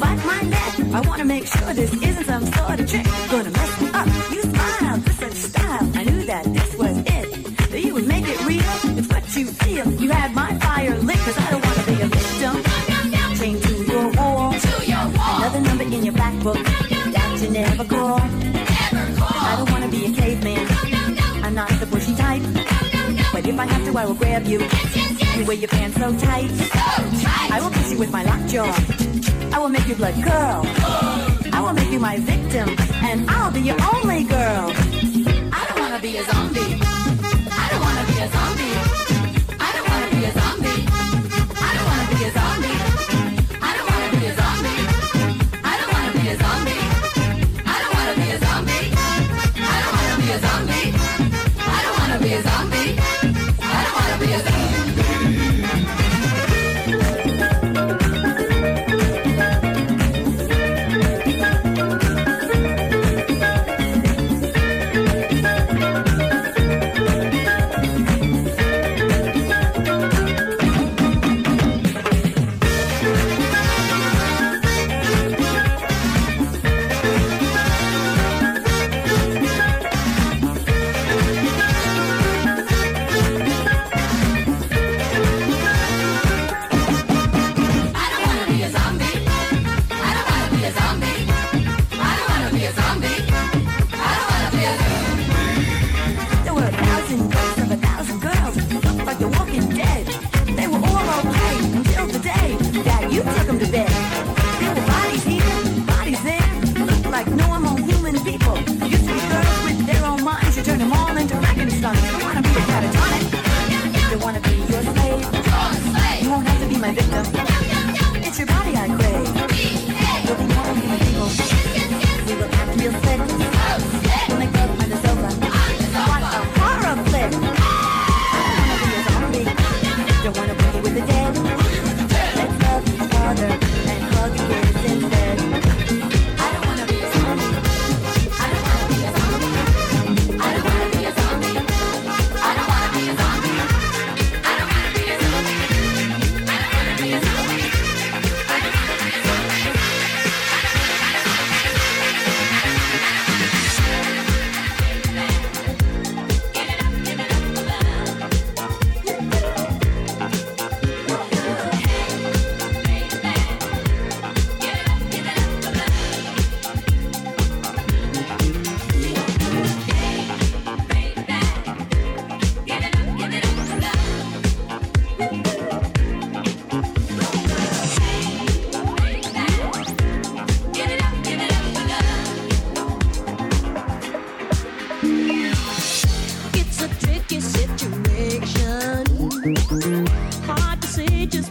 bite my neck. I wanna make sure this isn't some sort of trick. Gonna mess me up. You smile with such style. I knew that this was it. That you would make it real. It's what you feel. You had my fire lit, cause I don't wanna be a victim. Chained to your wall. To your. Another number in your back book. That you never call. I don't wanna be a caveman. I'm not the pushy type. But if I have to, I will grab you. You wear your pants so tight. So tight. I will kiss you with my lockjaw. I will make you blood girl. I will make you my victim, and I'll be your only girl. I don't wanna be a zombie. I don't wanna be a zombie.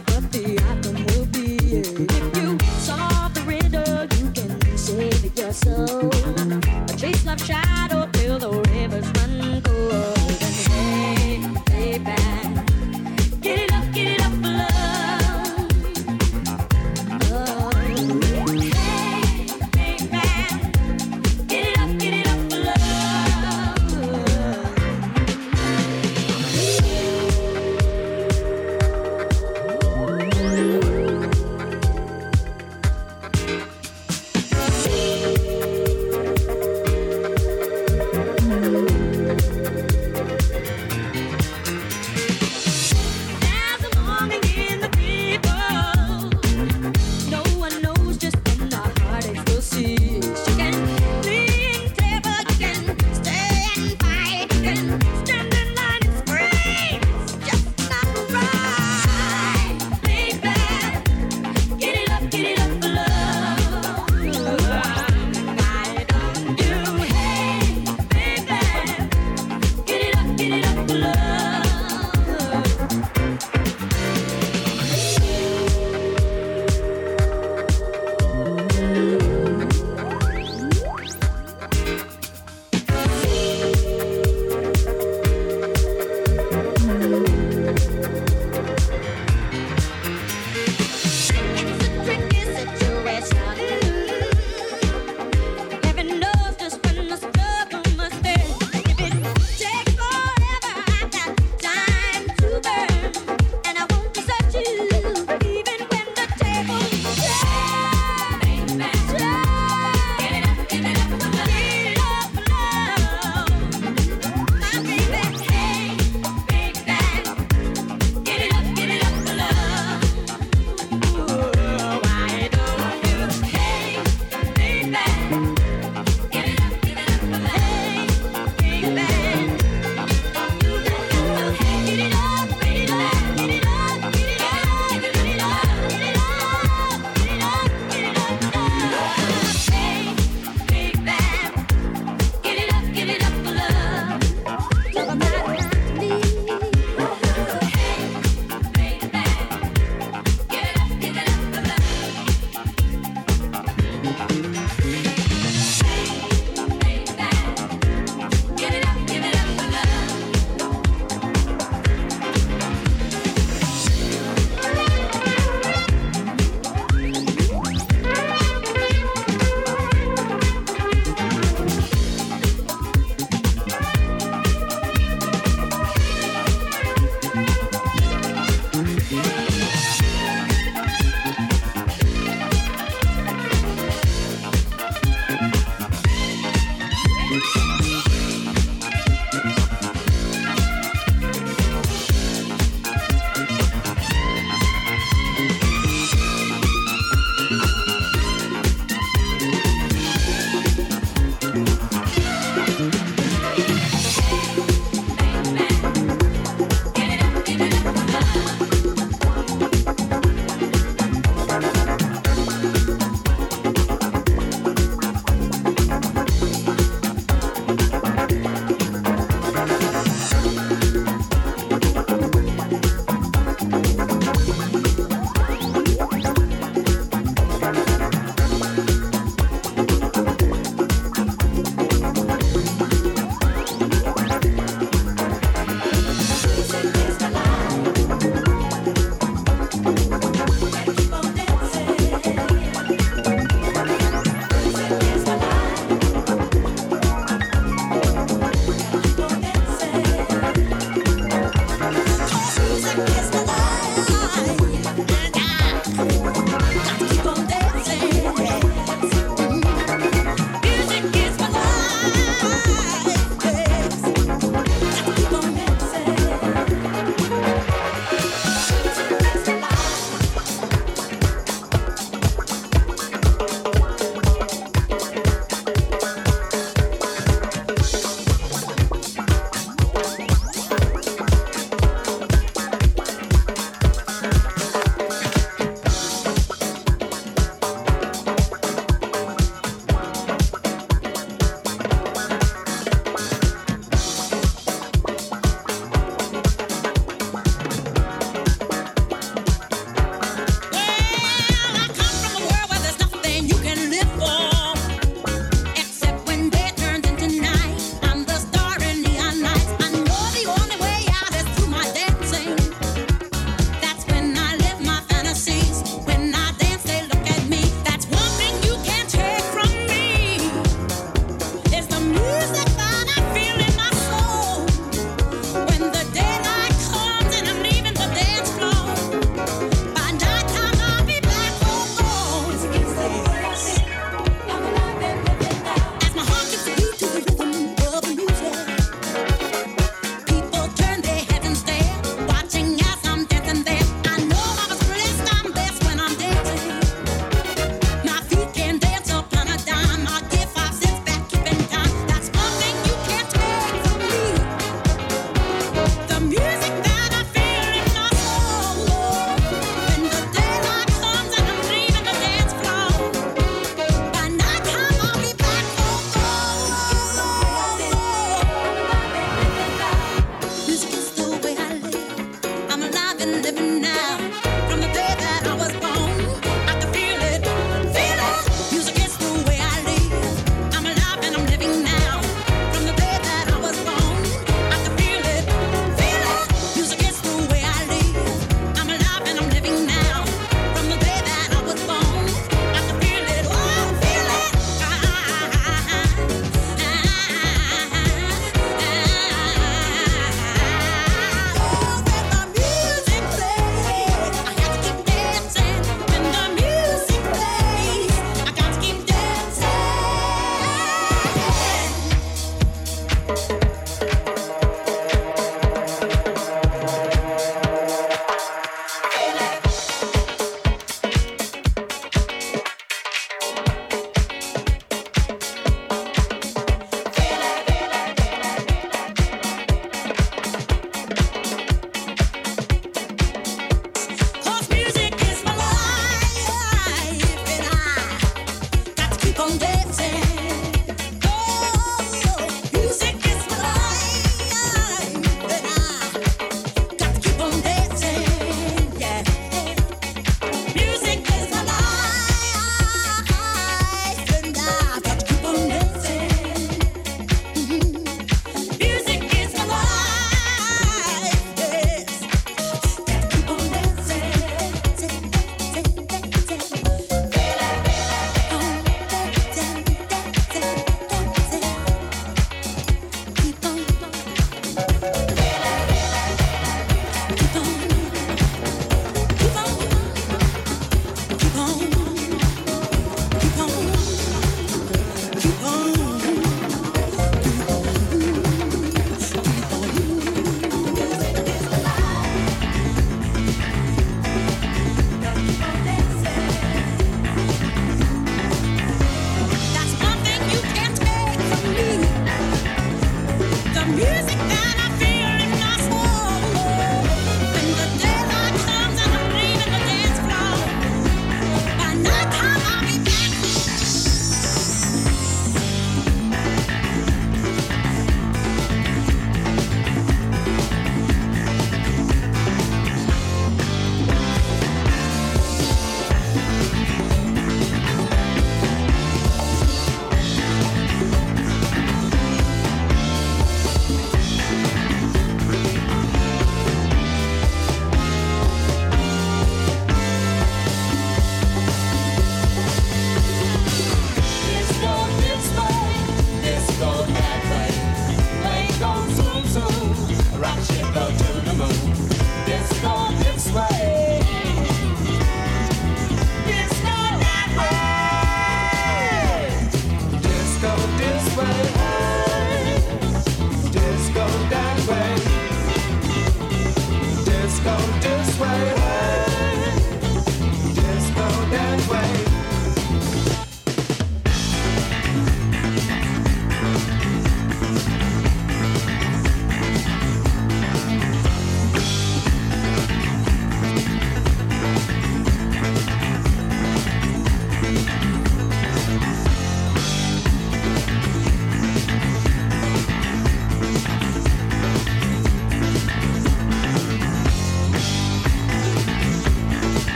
but the